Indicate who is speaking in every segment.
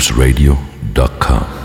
Speaker 1: loopsradio.com.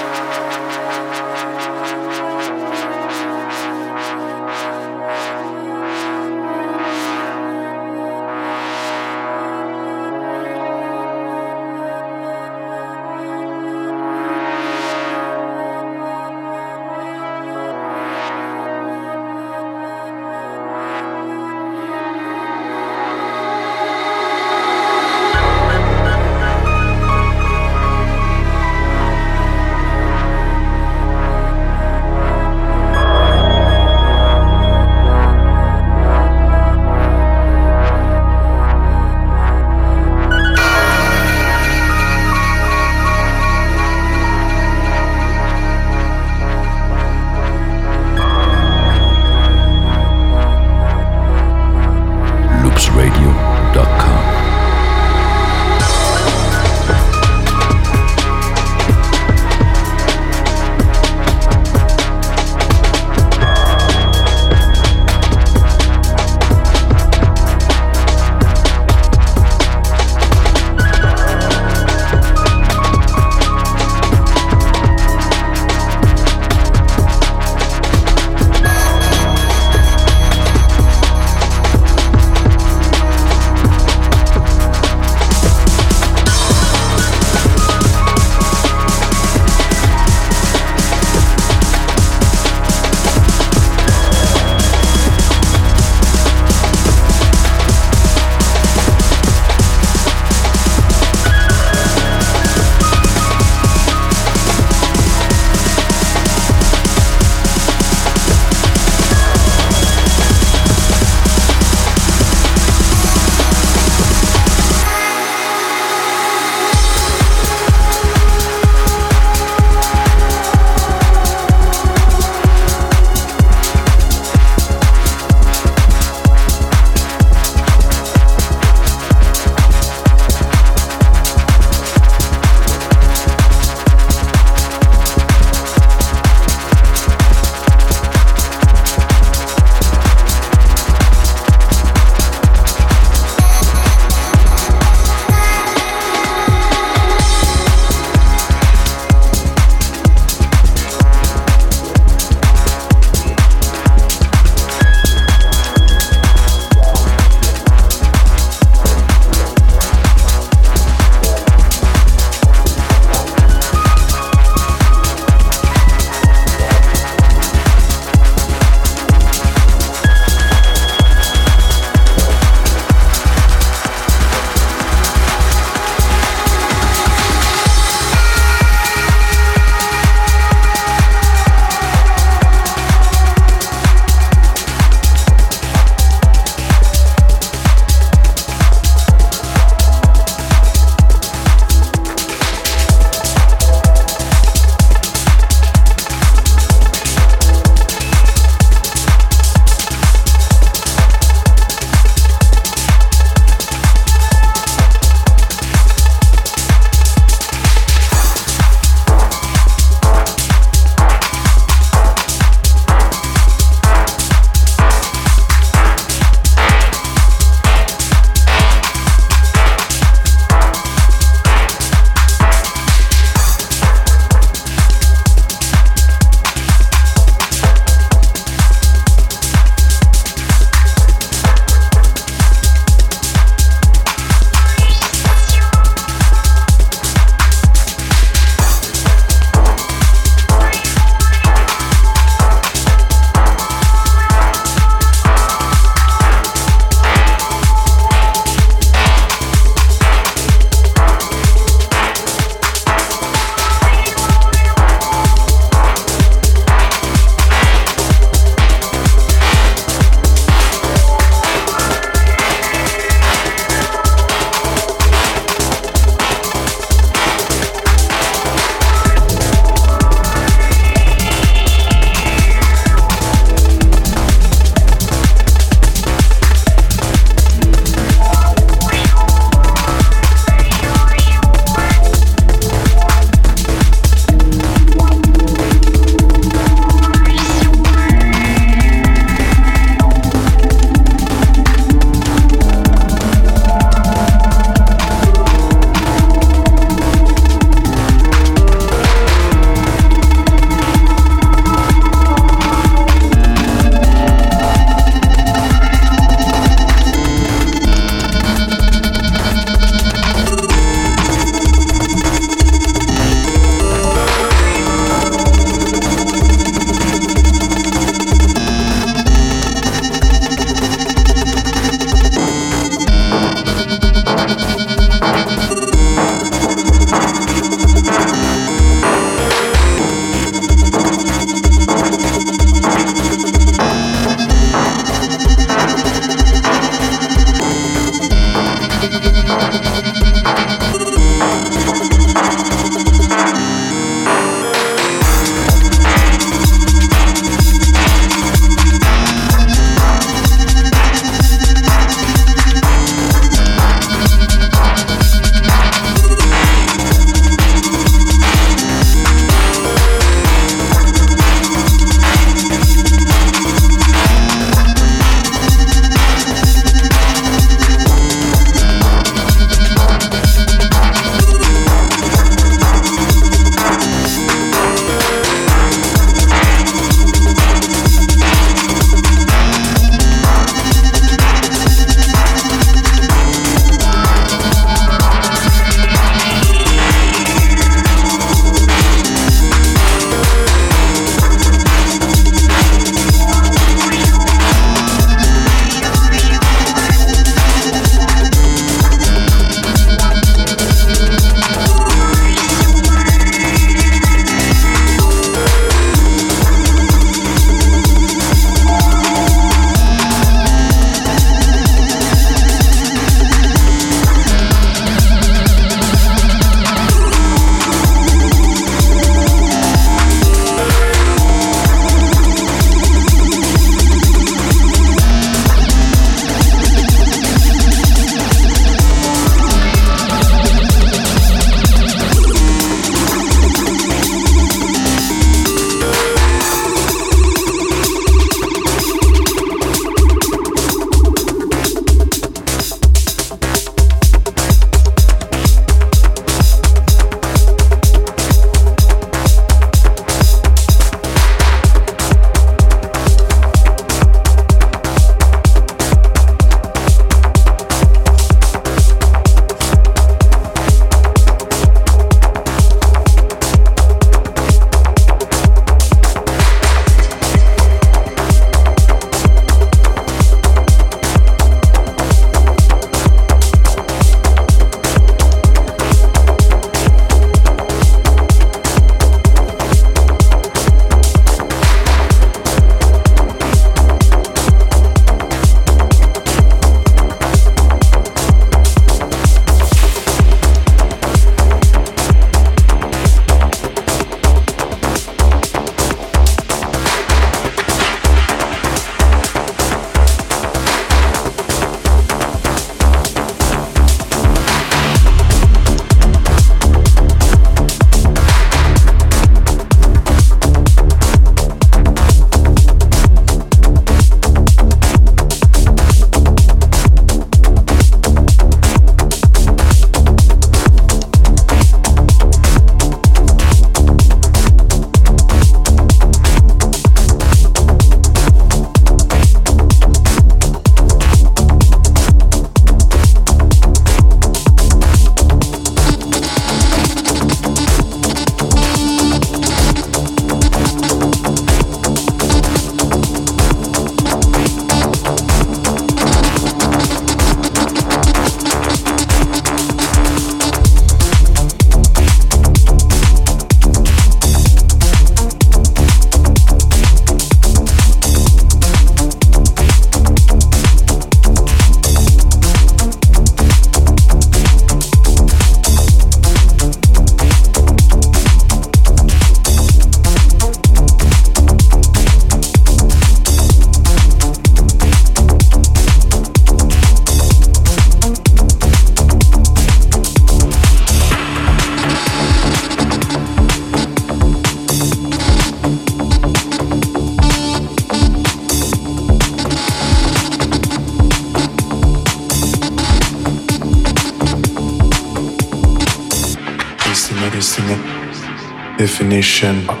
Speaker 2: Definition of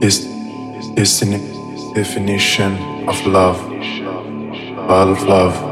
Speaker 2: this destiny, definition of love, all of love.